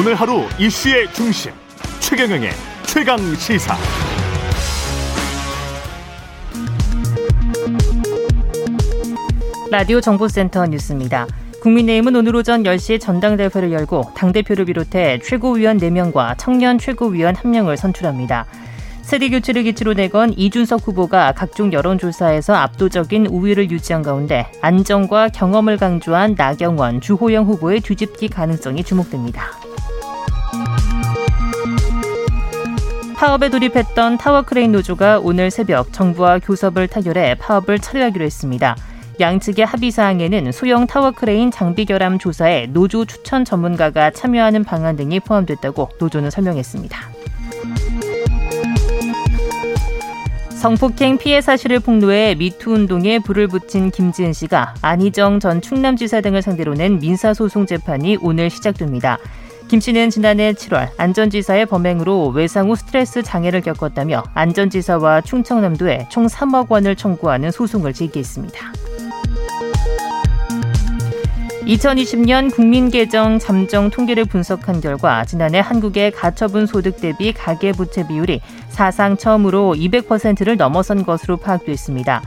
오늘 하루 이슈의 중심 최경영의 최강 시사. 라디오 정보센터 뉴스입니다. 국민의힘은 오늘 오전 10시 전당대회를 열고 당대표를 비롯해 최고위원 4명과 청년 최고위원 1명을 선출합니다. 세대 교체를 기치로 내건 이준석 후보가 각종 여론조사에서 압도적인 우위를 유지한 가운데 안정과 경험을 강조한 나경원, 주호영 후보의 뒤집기 가능성이 주목됩니다. 파업에 돌입했던 타워크레인 노조가 오늘 새벽 정부와 교섭을 타결해 파업을 철회하기로 했습니다. 양측의 합의 사항에는 소형 타워크레인 장비 결함 조사에 노조 추천 전문가가 참여하는 방안 등이 포함됐다고 노조는 설명했습니다. 성폭행 피해 사실을 폭로해 미투 운동에 불을 붙인 김지은 씨가 안희정 전 충남지사 등을 상대로 낸 민사소송 재판이 오늘 시작됩니다. 김 씨는 지난해 7월 안전지사의 범행으로 외상 후 스트레스 장애를 겪었다며 안전지사와 충청남도에 총 3억 원을 청구하는 소송을 제기했습니다. 2020년 국민계정 잠정 통계를 분석한 결과 지난해 한국의 가처분 소득 대비 가계부채 비율이 사상 처음으로 200%를 넘어선 것으로 파악됐습니다.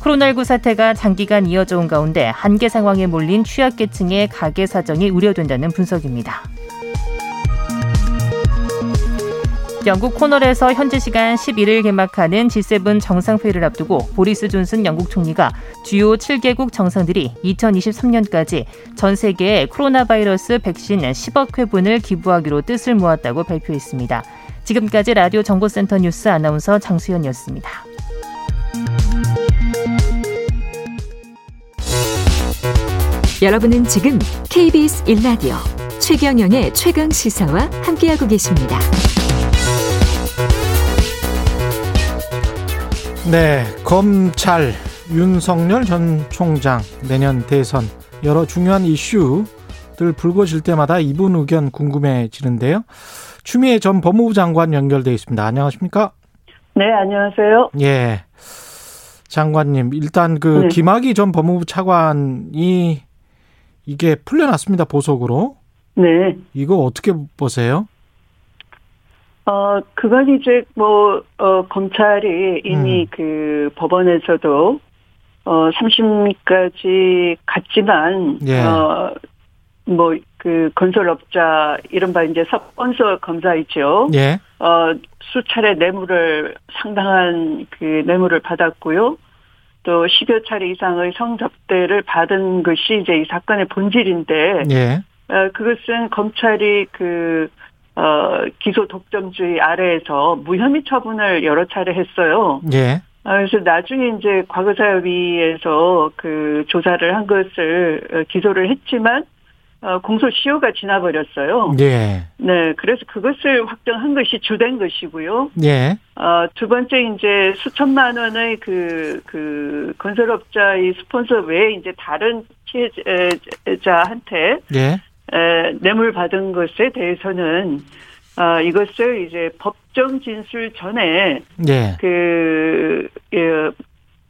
코로나19 사태가 장기간 이어져 온 가운데 한계 상황에 몰린 취약계층의 가계 사정이 우려된다는 분석입니다. 영국 코널에서 현지 시간 11일 개막하는 G7 정상회의를 앞두고 보리스 존슨 영국 총리가 주요 7개국 정상들이 2023년까지 전 세계에 코로나 바이러스 백신 10억 회분을 기부하기로 뜻을 모았다고 발표했습니다. 지금까지 라디오 정보센터 뉴스 아나운서 장수현이었습니다. 여러분은 지금 KBS 1라디오 최경영의 최강 시사와 함께하고 계십니다. 네, 검찰 윤석열 전 총장 내년 대선 여러 중요한 이슈들 불거질 때마다 이분 의견 궁금해지는데요. 추미애 전 법무부 장관 연결돼 있습니다. 안녕하십니까? 네, 안녕하세요. 예. 장관님, 일단 그 네. 김학의 전 법무부 차관이 이게 풀려났습니다. 보석으로. 네. 이거 어떻게 보세요? 어, 그건 이제 뭐, 어, 검찰이 이미 음. 그 법원에서도, 어, 3심까지 갔지만, 예. 어, 뭐, 그 건설업자, 이른바 이제 스폰서 검사이죠. 예. 어, 수차례 뇌물을, 상당한 그 뇌물을 받았고요. 또 10여 차례 이상의 성접대를 받은 것이 이제 이 사건의 본질인데, 예. 어, 그것은 검찰이 그, 어, 기소 독점주의 아래에서 무혐의 처분을 여러 차례 했어요. 예. 아, 그래서 나중에 이제 과거사협의에서 그 조사를 한 것을 어, 기소를 했지만 어, 공소시효가 지나버렸어요. 예. 네, 그래서 그것을 확정한 것이 주된 것이고요. 예. 어, 두 번째 이제 수천만 원의 그, 그 건설업자의 스폰서 외에 이제 다른 피해자한테 예. 에, 뇌물 받은 것에 대해서는 어, 이것을 이제 법정 진술 전에 예. 그 예,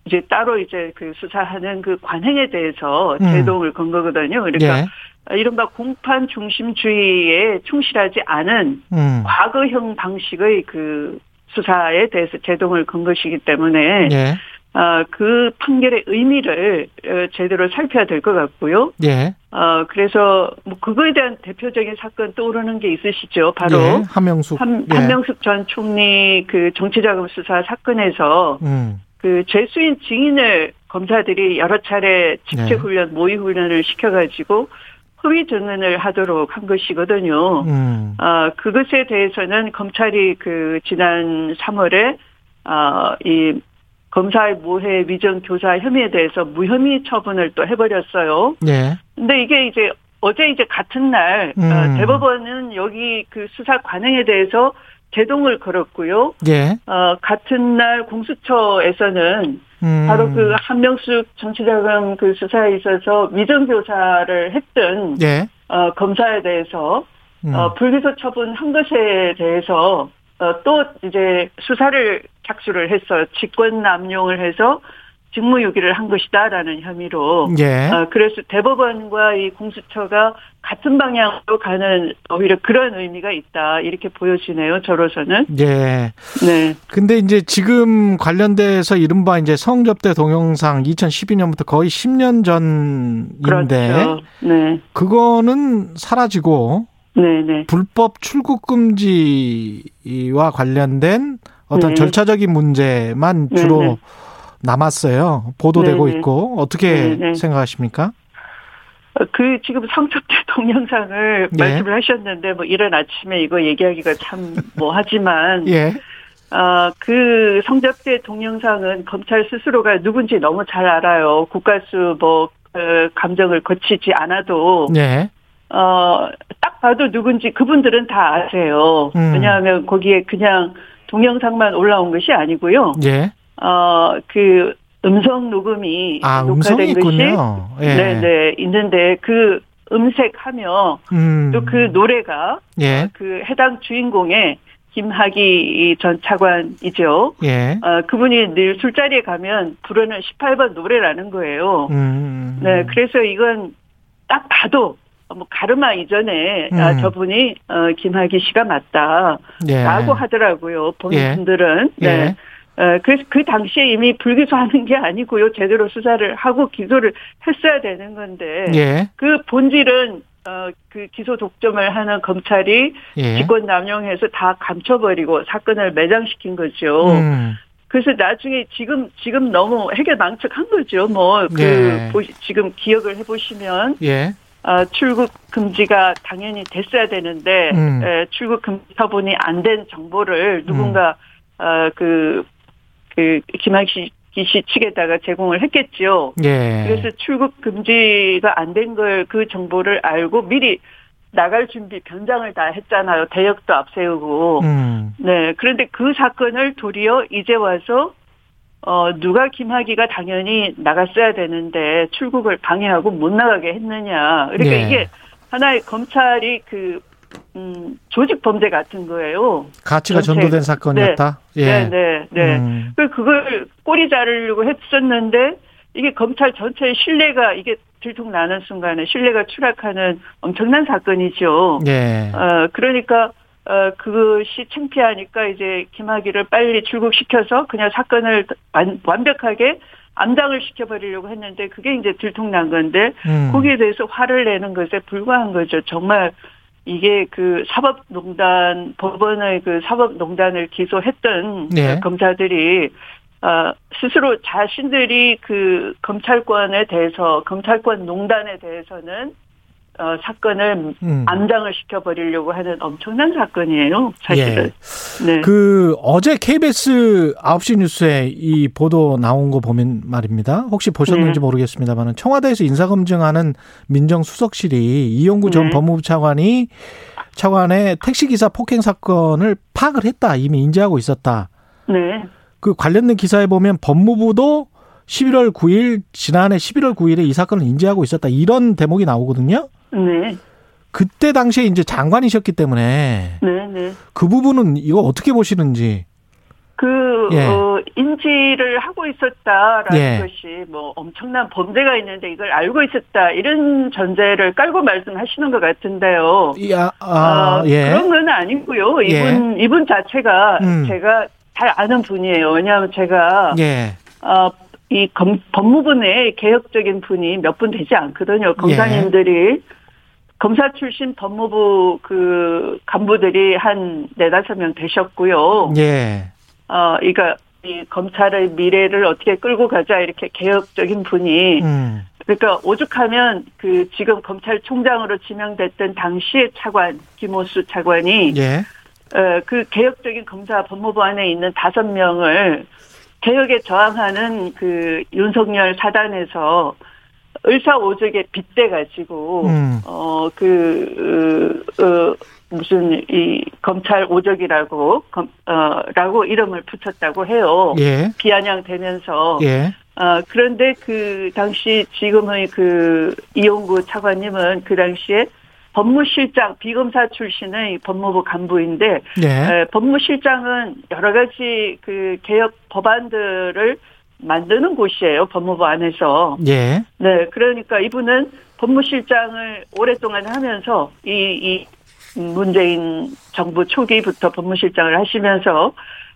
이제 따로 이제 그 수사하는 그 관행에 대해서 음. 제동을 음. 건 거거든요. 그러니까 예. 이른바 공판 중심주의에 충실하지 않은 음. 과거형 방식의 그 수사에 대해서 제동을 건 것이기 때문에 예. 어, 그 판결의 의미를 어, 제대로 살펴야 될 것 같고요. 예. 어, 그래서 뭐 그거에 대한 대표적인 사건 떠오르는 게 있으시죠. 바로 예. 한명숙 한, 예. 한명숙 전 총리 그 정치자금 수사 사건에서 음. 그 죄수인 증인을 검사들이 여러 차례 직책 예. 훈련, 모의 훈련을 시켜가지고 허위 증언을 하도록 한 것이거든요. 음. 어, 그것에 대해서는 검찰이 그 지난 3월에 어, 이 검사의 모해 위정 교사 혐의에 대해서 무혐의 처분을 또 해버렸어요. 네. 근데 이게 이제 어제 이제 같은 날 어, 음. 대법원은 여기 그 수사 관행에 대해서 제동을 걸었고요. 예. 어, 같은 날 공수처에서는 음. 바로 그 한명숙 정치자금 그 수사에 있어서 위정 교사를 했던 예. 어, 검사에 대해서 음. 어, 불기소 처분한 것에 대해서 어, 또 이제 수사를 착수를 했어요. 직권 남용을 해서 직무유기를 한 것이다라는 혐의로 예. 어, 그래서 대법원과 이 공수처가 같은 방향으로 가는 오히려 그런 의미가 있다 이렇게 보여지네요 저로서는 예. 네 근데 이제 지금 관련돼서 이른바 이제 성접대 동영상 2012년부터 거의 10년 전인데 그렇죠 네 그거는 사라지고 네네 불법 출국 금지와 관련된 어떤 네. 절차적인 문제만 주로 네, 네. 남았어요. 보도되고 네, 네. 있고 어떻게 네, 네. 생각하십니까? 어, 그 지금 성접대 동영상을 예. 말씀을 하셨는데 뭐 이런 아침에 이거 얘기하기가 참 뭐 하지만 예. 어, 그 성접대 동영상은 검찰 스스로가 누군지 너무 잘 알아요. 국가수 뭐 어, 감정을 거치지 않아도 예. 어, 딱 봐도 누군지 그분들은 다 아세요. 음. 왜냐하면 거기에 그냥 동영상만 올라온 것이 아니고요. 예. 어, 그 음성 녹음이 아, 녹화된 음성이 것이. 예. 네네 있는데 그 음색하며 음. 또그 노래가 예. 어, 그 해당 주인공의 김학의 전 차관이죠. 예. 어, 그분이 늘 술자리에 가면 부르는 18번 노래라는 거예요. 음. 네, 그래서 이건 딱 봐도 뭐 가르마 이전에 아, 음. 저분이 어, 김학의 씨가 맞다라고 예. 하더라고요. 보는 예. 분들은. 네. 예. 어, 그래서 그 당시에 이미 불기소하는 게 아니고요. 제대로 수사를 하고 기소를 했어야 되는 건데 예. 그 본질은 어, 그 기소 독점을 하는 검찰이 예. 직권 남용해서 다 감춰버리고 사건을 매장시킨 거죠. 음. 그래서 나중에 지금 지금 너무 해결 망측한 거죠. 뭐그 예. 지금 기억을 해보시면 예. 어, 출국 금지가 당연히 됐어야 되는데 음. 에, 출국 금지 처분이 안 된 정보를 누군가 어, 그, 그 김학기 씨 측에다가 제공을 했겠지요. 예. 그래서 출국 금지가 안 된 걸 그 정보를 알고 미리 나갈 준비 변장을 다 했잖아요. 대역도 앞세우고. 음. 네. 그런데 그 사건을 도리어 이제 와서 어 누가 김학의가 당연히 나갔어야 되는데 출국을 방해하고 못 나가게 했느냐. 그러니까 예. 이게 하나의 검찰이 그 음, 조직 범죄 같은 거예요. 가치가 전체- 전도된 사건이었다. 예. 네, 네, 네. 음. 그 그걸 꼬리 자르려고 했었는데 이게 검찰 전체의 신뢰가 이게 들통나는 순간에 신뢰가 추락하는 엄청난 사건이죠. 예. 어 그러니까 어 그것이 창피하니까 이제 김학의를 빨리 출국시켜서 그냥 사건을 완, 완벽하게 암당을 시켜버리려고 했는데 그게 이제 들통난 건데 음. 거기에 대해서 화를 내는 것에 불과한 거죠. 정말 이게 그 사법농단 법원의 그 사법농단을 기소했던 네. 검사들이 어, 스스로 자신들이 그 검찰권에 대해서 검찰권 농단에 대해서는 어, 사건을 음. 암장을 시켜버리려고 하는 엄청난 사건이에요. 사실은. 네. 그 어제 KBS 9시 뉴스에 이 보도 나온 거 보면 말입니다. 혹시 보셨는지 네. 모르겠습니다만 청와대에서 인사검증하는 민정수석실이 이용구 전 네. 법무부 차관이 차관의 택시기사 폭행 사건을 파악을 했다. 이미 인지하고 있었다. 네. 그 관련된 기사에 보면 법무부도 11월 9일 지난해 11월 9일에 이 사건을 인지하고 있었다. 이런 대목이 나오거든요. 네. 그때 당시에 이제 장관이셨기 때문에 네. 네. 그 부분은 이거 어떻게 보시는지. 그, 예. 어, 인지를 하고 있었다라는 예. 것이 뭐 엄청난 범죄가 있는데 이걸 알고 있었다. 이런 전제를 깔고 말씀하시는 것 같은데요. 이, 아, 아, 어, 예. 그런 건 아니고요. 이분, 이분 자체가 음. 제가 잘 아는 분이에요. 왜냐하면 제가, 예. 어, 이 검, 법무부 내에 개혁적인 분이 몇 분 되지 않거든요. 검사님들이. 검사 출신 법무부 그 간부들이 한 네다섯 명 되셨고요. 예. 어, 그러니까 이 검찰의 미래를 어떻게 끌고 가자 이렇게 개혁적인 분이 음. 그러니까 오죽하면 그 지금 검찰총장으로 지명됐던 당시의 차관 김호수 차관이 예. 어, 그 개혁적인 검사 법무부 안에 있는 다섯 명을 개혁에 저항하는 그 윤석열 사단에서 을사오적에 빗대 가지고 음. 어그 어, 어, 무슨 이 검찰 오적이라고 검, 어 라고 이름을 붙였다고 해요. 예. 비아냥되면서 예. 어 그런데 그 당시 지금의 그 이용구 차관님은 그 당시에 법무실장 비검사 출신의 법무부 간부인데 예. 에, 법무실장은 여러 가지 그 개혁 법안들을 만드는 곳이에요. 법무부 안에서. 예. 네, 그러니까 이분은 법무실장을 오랫동안 하면서 이, 이 문재인 정부 초기부터 법무실장을 하시면서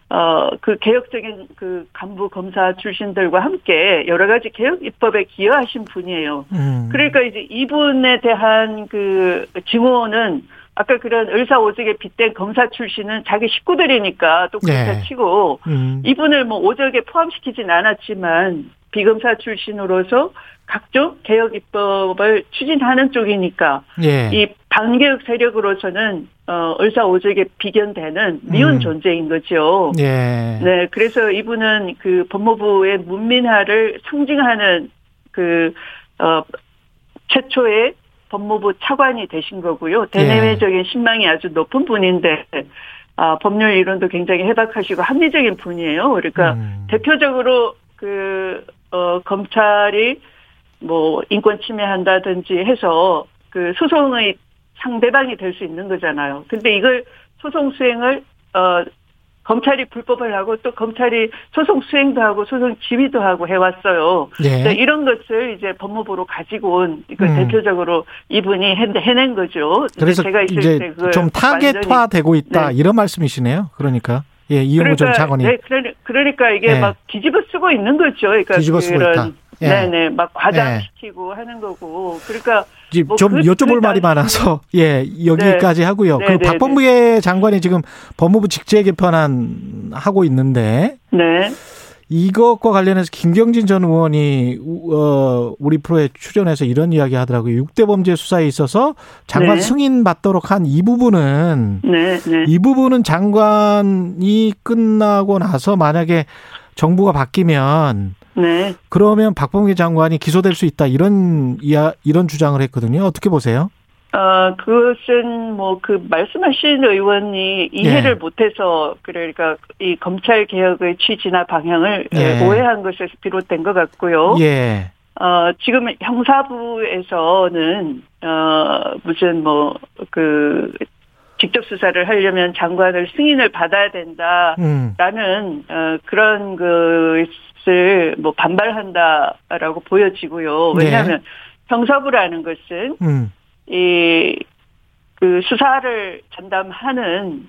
어, 그 개혁적인 그 간부 검사 출신들과 함께 여러 가지 개혁 입법에 기여하신 분이에요. 음. 그러니까 이제 이분에 대한 그 증오는 아까 그런 의사오직에 빗댄 검사 출신은 자기 식구들이니까 또 그렇다 네. 치고 음. 이분을 뭐 오적에 포함시키진 않았지만 비검사 출신으로서 각종 개혁 입법을 추진하는 쪽이니까 예. 이 반개혁 세력으로서는 어 을사 오적에 비견되는 미운 음. 존재인 거죠. 예. 네, 그래서 이분은 그 법무부의 문민화를 상징하는 그, 어, 최초의 법무부 차관이 되신 거고요. 대내외적인 신망이 아주 높은 분인데, 아, 법률 이론도 굉장히 해박하시고 합리적인 분이에요. 그러니까 음. 대표적으로 그, 어, 검찰이 뭐 인권 침해한다든지 해서 그 소송의 상대방이 될 수 있는 거잖아요. 근데 이걸 소송 수행을, 어, 검찰이 불법을 하고 또 검찰이 소송 수행도 하고 소송 지휘도 하고 해왔어요. 예. 네, 이런 것을 이제 법무부로 가지고 온 음. 대표적으로 이분이 해, 해낸 거죠. 그래서 제가 있을 이제 때 그걸 좀 완전히- 타겟화되고 있다 네. 이런 말씀이시네요. 그러니까 예 이용우 전 차관이 네, 그러- 그러니까 이게 네. 막 뒤집어 쓰고 있는 거죠. 그러니까 뒤집어 쓰고 그런 있다. 예. 네네 막 과장시키고 하는 거고. 그러니까 뭐 좀 그- 여쭤볼 그 말이 많아서 예 여기까지 하고요. 네, 그 네, 박범계 장관이 지금 법무부 직제 개편안 하고 있는데 네, 이것과 관련해서 김경진 전 의원이 우- 어, 우리 프로에 출연해서 이런 이야기 하더라고요. 6대 범죄 수사에 있어서 장관 네. 승인 받도록 한 이 부분은 네, 네. 이 부분은 장관이 끝나고 나서 만약에 정부가 바뀌면 네. 그러면 박범계 장관이 기소될 수 있다 이런 이야 이런 주장을 했거든요. 어떻게 보세요? 어, 그것은 뭐 그 말씀하신 의원이 이해를 예. 못해서 그러니까 이 검찰 개혁의 취지나 방향을 예. 예, 오해한 것에서 비롯된 것 같고요. 예. 어, 지금 형사부에서는 어, 무슨 뭐 그 직접 수사를 하려면 장관을 승인을 받아야 된다. 음. 라는 어, 그런 것을 뭐 반발한다라고 보여지고요. 네. 왜냐하면 형사부라는 것은 음. 이그 수사를 전담하는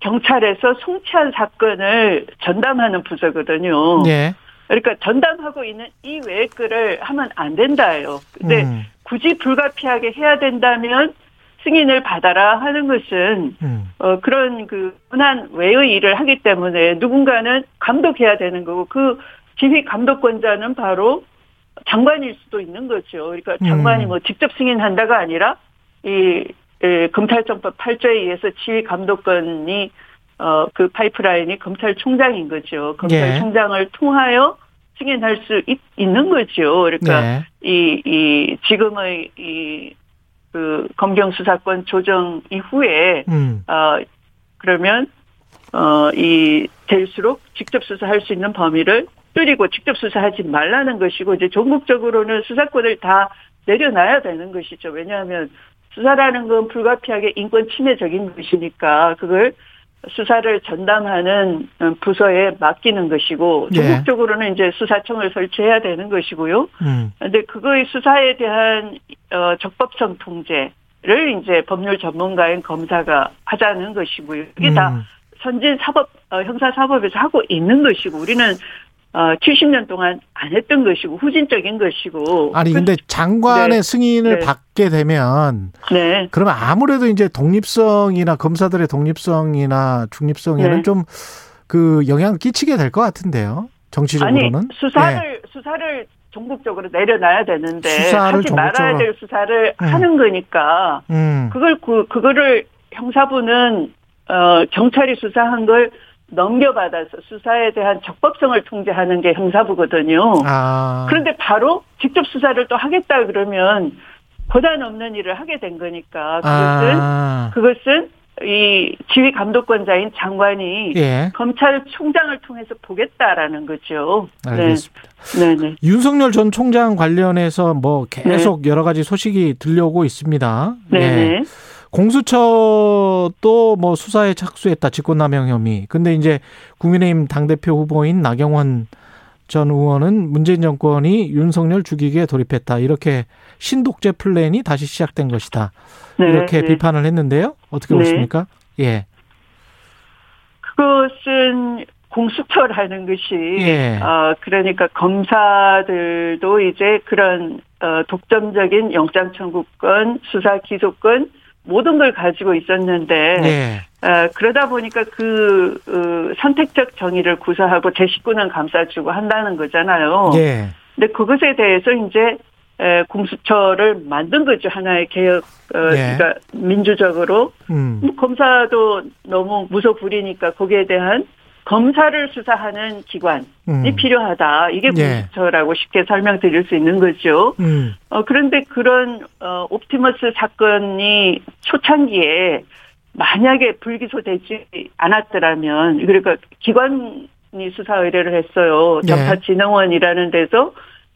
경찰에서 송치한 사건을 전담하는 부서거든요. 예. 그러니까 전담하고 있는 이 외의 글을 하면 안 된다예요. 근데 음. 굳이 불가피하게 해야 된다면 승인을 받아라 하는 것은 음. 어 그런 그 흔한 외의 일을 하기 때문에 누군가는 감독해야 되는 거고 그 지휘 감독권자는 바로 장관일 수도 있는 거죠. 그러니까 장관이 음. 뭐 직접 승인한다가 아니라 이 에, 검찰청법 8조에 의해서 지휘 감독권이 어 그 파이프라인이 검찰총장인 거죠. 검찰총장을 통하여 승인할 수 있, 는 거죠. 그러니까 네. 이, 이, 지금의 이, 그, 검경 수사권 조정 이후에, 음. 어, 그러면, 어, 이, 될수록 직접 수사할 수 있는 범위를 줄이고 직접 수사하지 말라는 것이고, 이제 전국적으로는 수사권을 다 내려놔야 되는 것이죠. 왜냐하면 수사라는 건 불가피하게 인권 침해적인 것이니까, 그걸 수사를 전담하는 어, 부서에 맡기는 것이고, 예. 전국적으로는 이제 수사청을 설치해야 되는 것이고요. 음. 근데 그거의 수사에 대한 어, 적법성 통제를 이제 법률 전문가인 검사가 하자는 것이고요. 이게 다 음. 선진 사법 어, 형사 사법에서 하고 있는 것이고 우리는 어, 70년 동안 안 했던 것이고 후진적인 것이고. 아니 근데 장관의 네. 승인을 네. 받게 되면 네. 그러면 아무래도 이제 독립성이나 검사들의 독립성이나 중립성에는 네. 좀그 영향을 끼치게 될 것 같은데요. 정치적으로는. 아니 수사를 수사를 전국적으로 내려놔야 되는데 수사를 하지 말아야 전국적으로. 될 수사를 음. 하는 거니까 음. 그걸 그 그거를 형사부는 어 경찰이 수사한 걸 넘겨받아서 수사에 대한 적법성을 통제하는 게 형사부거든요. 아. 그런데 바로 직접 수사를 또 하겠다 그러면 고단 없는 일을 하게 된 거니까 그것은 아. 그것은 이 지휘 감독권자인 장관이 예. 검찰총장을 통해서 보겠다라는 거죠. 알겠습니다. 네, 네. 윤석열 전 총장 관련해서 뭐 계속 여러 가지 소식이 들려오고 있습니다. 네, 예. 네. 공수처도 뭐 수사에 착수했다 직권남용 혐의. 근데 이제 국민의힘 당대표 후보인 나경원 전 의원은 문재인 정권이 윤석열 죽이기에 돌입했다. 이렇게 신독재 플랜이 다시 시작된 것이다. 네, 이렇게 네. 비판을 했는데요. 어떻게 네. 보십니까? 예. 그것은 공수처라는 것이 예. 어 그러니까 검사들도 이제 그런 어 독점적인 영장 청구권, 수사 기소권 모든 걸 가지고 있었는데 예. 어 그러다 보니까 그 어, 선택적 정의를 구사하고 제 식구는 감싸주고 한다는 거잖아요. 예. 근데 그것에 대해서 이제 에, 공수처를 만든 거죠 하나의 개혁 어, 예. 그러니까 민주적으로 음. 뭐 검사도 너무 무소 부리니까 거기에 대한 검사를 수사하는 기관이 음. 필요하다. 이게 예. 공수처라고 예. 쉽게 설명드릴 수 있는 거죠. 음. 어, 그런데 그런 어, 옵티머스 사건이 초창기에 만약에 불기소되지 않았더라면 그러니까 기관이 수사 의뢰를 했어요. 네. 정파진흥원이라는 데서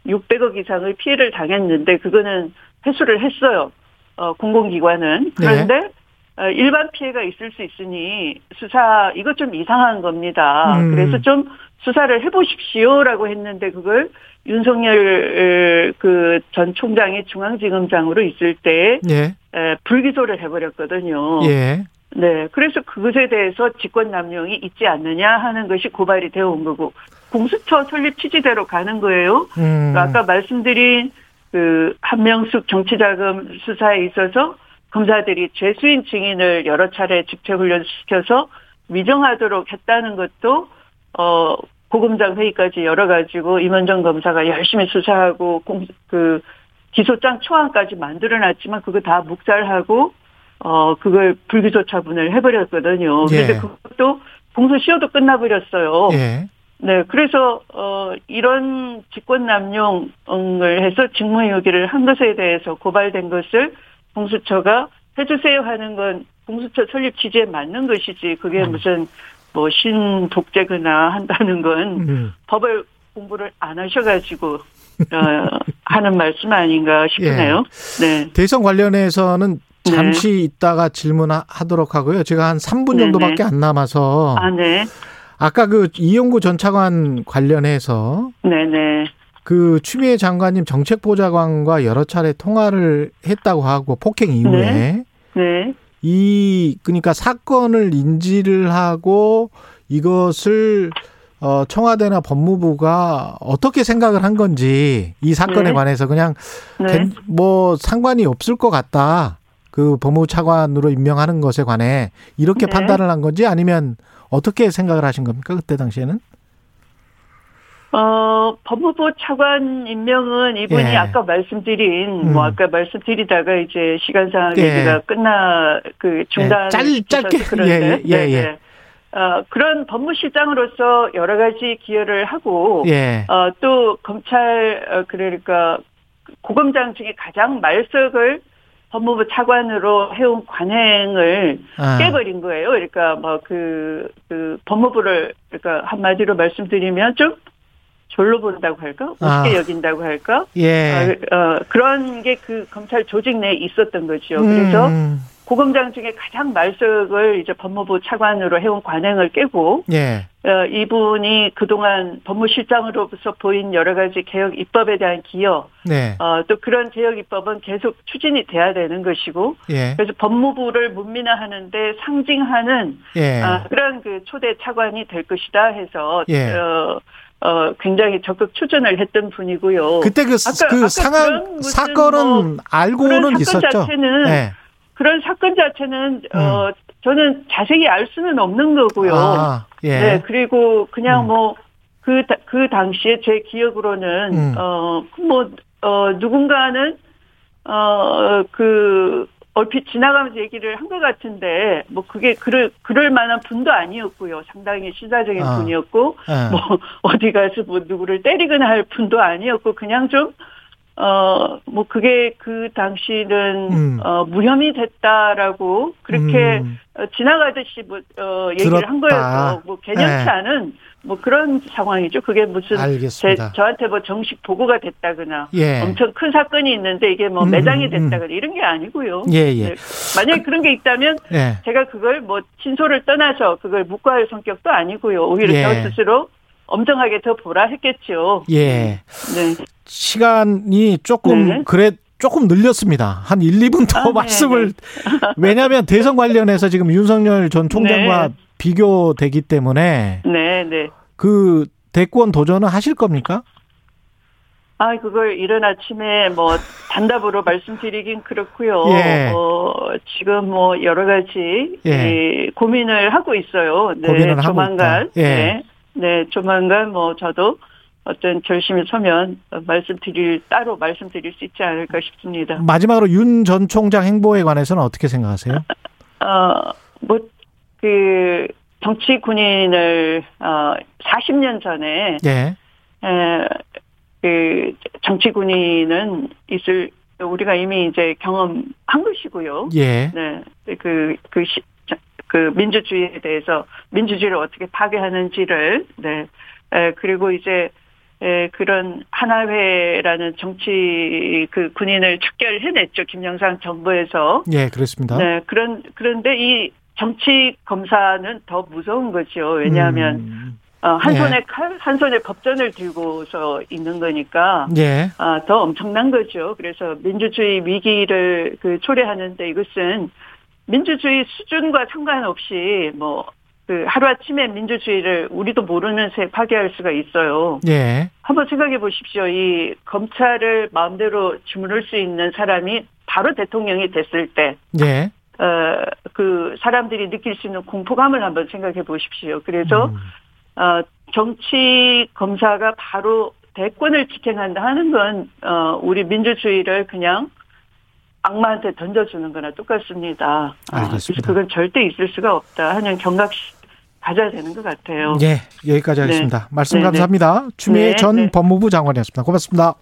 600억 이상의 피해를 당했는데 그거는 회수를 했어요. 어, 공공기관은. 그런데 네. 어, 일반 피해가 있을 수 있으니 수사 이것 좀 이상한 겁니다. 음. 그래서 좀 수사를 해보십시오라고 했는데 그걸 윤석열 그 전 총장이 중앙지검장으로 있을 때 예. 에, 불기소를 해버렸거든요. 예. 네, 그래서 그것에 대해서 직권남용이 있지 않느냐 하는 것이 고발이 되어 온 거고 공수처 설립 취지대로 가는 거예요. 음. 아까 말씀드린 그 한명숙 정치자금 수사에 있어서 검사들이 죄수인 증인을 여러 차례 집체훈련시켜서 위정하도록 했다는 것도 어 고검장 회의까지 열어가지고 임원정 검사가 열심히 수사하고 공, 그 기소장 초안까지 만들어놨지만 그거 다 묵살하고 어 그걸 불기소 처분을 해버렸거든요. 예. 그런데 그것도 공소시효도 끝나버렸어요. 예. 네, 그래서 어 이런 직권 남용을 해서 직무유기를 한 것에 대해서 고발된 것을 공수처가 해주세요 하는 건 공수처 설립 취지에 맞는 것이지 그게 음. 무슨 뭐 신독재거나 한다는 건 음. 법을 공부를 안 하셔가지고 어, 하는 말씀 아닌가 싶네요. 예. 네. 대선 관련해서는 잠시 네. 있다가 질문하도록 하고요. 제가 한 3분 정도밖에 네네. 안 남아서. 아, 네. 아까 그 이용구 전 차관 관련해서. 네네. 그 추미애 장관님 정책보좌관과 여러 차례 통화를 했다고 하고 폭행 이후에 네. 네. 이 그러니까 사건을 인지를 하고 이것을 어 청와대나 법무부가 어떻게 생각을 한 건지 이 사건에 네. 관해서 그냥 네. 뭐 상관이 없을 것 같다. 그 법무부 차관으로 임명하는 것에 관해 이렇게 네. 판단을 한 건지 아니면 어떻게 생각을 하신 겁니까 그때 당시에는? 어, 법무부 차관 임명은 이분이 예. 아까 말씀드린, 뭐 음. 뭐 아까 말씀드리다가 이제 시간상 예. 얘기가 끝나, 그 중단. 예. 짧, 짧게. 그런데. 예, 예, 예. 네, 네. 어, 그런 법무실장으로서 여러 가지 기여를 하고, 예. 어, 또 검찰, 어, 그러니까 고검장 중에 가장 말석을 법무부 차관으로 해온 관행을 아. 깨버린 거예요. 그러니까 뭐 그, 그 법무부를, 그러니까 한마디로 말씀드리면 좀 졸로 본다고 할까? 우습게 아. 여긴다고 할까? 예. 어, 어 그런 게 그 검찰 조직 내에 있었던 거죠. 음. 그래서 고검장 중에 가장 말석을 이제 법무부 차관으로 해온 관행을 깨고 예. 어, 이분이 그동안 법무실장으로서 보인 여러 가지 개혁 입법에 대한 기여, 네. 어, 또 그런 개혁 입법은 계속 추진이 돼야 되는 것이고, 예. 그래서 법무부를 문민화하는데 상징하는 예. 어, 그런 그 초대 차관이 될 것이다 해서 예. 어, 어, 굉장히 적극 추진을 했던 분이고요. 그때 그, 아까, 그 아까 상황, 사건은 뭐 알고는 있었죠. 자체는, 네. 그런 사건 자체는, 어, 음. 어, 저는 자세히 알 수는 없는 거고요. 아, 예. 네, 그리고 그냥 음. 뭐, 그, 그 당시에 제 기억으로는, 음. 어, 뭐, 어, 누군가는, 어, 그, 얼핏 지나가면서 얘기를 한 것 같은데 뭐 그게 그럴 그럴 만한 분도 아니었고요. 상당히 시사적인 아. 분이었고 네. 뭐 어디 가서 뭐 누구를 때리거나 할 분도 아니었고 그냥 좀 어, 뭐, 그게 그 당시는, 음. 어, 무혐의 됐다라고, 그렇게, 음. 어, 지나가듯이, 뭐, 어, 얘기를 들었다. 한 거여서, 뭐, 개념치 네. 않은, 뭐, 그런 상황이죠. 그게 무슨, 제, 저한테 뭐, 정식 보고가 됐다거나, 예. 엄청 큰 사건이 있는데, 이게 뭐, 음, 매장이 음, 음. 됐다거나, 이런 게 아니고요. 예, 예. 네. 만약에 그런 게 있다면, 예. 제가 그걸 뭐, 친소를 떠나서, 그걸 묵과할 성격도 아니고요. 오히려 예. 저 스스로, 엄정하게 더 보라 했겠죠. 예. 네. 시간이 조금 네. 그래 조금 늘렸습니다. 한 1, 2분 더 아, 네, 말씀을 네. 왜냐하면 대선 관련해서 지금 윤석열 전 총장과 네. 비교되기 때문에 네, 네. 그 대권 도전은 하실 겁니까? 아, 그걸 이른 아침에 뭐 단답으로 말씀드리긴 그렇고요. 예. 어, 지금 뭐 여러 가지 예. 고민을 하고 있어요. 네, 고민을 조만간. 예. 네, 네, 조만간 뭐 저도 어떤 결심이 서면 말씀드릴 따로 말씀드릴 수 있지 않을까 싶습니다. 마지막으로 윤 전 총장 행보에 관해서는 어떻게 생각하세요? 어, 뭐그 정치 군인을 어 40년 전에 예. 에, 그 정치 군인은 있을 우리가 이미 이제 경험한 것이고요. 예. 네. 그, 그, 시, 그 민주주의에 대해서 민주주의를 어떻게 파괴하는지를, 네. 에, 그리고 이제 에, 그런 하나회라는 정치 그 군인을 척결해냈죠 김영삼 정부에서. 예, 그렇습니다. 네, 그런 그런데 이 정치 검사는 더 무서운 거죠. 왜냐하면 음. 어, 한 예. 손에 칼, 한 손에 법전을 들고서 있는 거니까 예. 어, 더 엄청난 거죠. 그래서 민주주의 위기를 그 초래하는데 이것은 민주주의 수준과 상관없이 뭐 그 하루아침에 민주주의를 우리도 모르는 새 파괴할 수가 있어요. 예. 한번 생각해 보십시오. 이 검찰을 마음대로 주무를 수 있는 사람이 바로 대통령이 됐을 때. 예. 어, 그 사람들이 느낄 수 있는 공포감을 한번 생각해 보십시오. 그래서 음. 어, 정치 검사가 바로 대권을 직행한다 하는 건, 어, 우리 민주주의를 그냥 악마한테 던져주는 거나 똑같습니다. 아, 알겠습니다. 그래서 그건 절대 있을 수가 없다 하는 경각 가져야 되는 것 같아요. 예, 여기까지 하겠습니다. 네. 말씀 네, 네. 감사합니다. 추미애 네, 전 네. 법무부 장관이었습니다. 고맙습니다.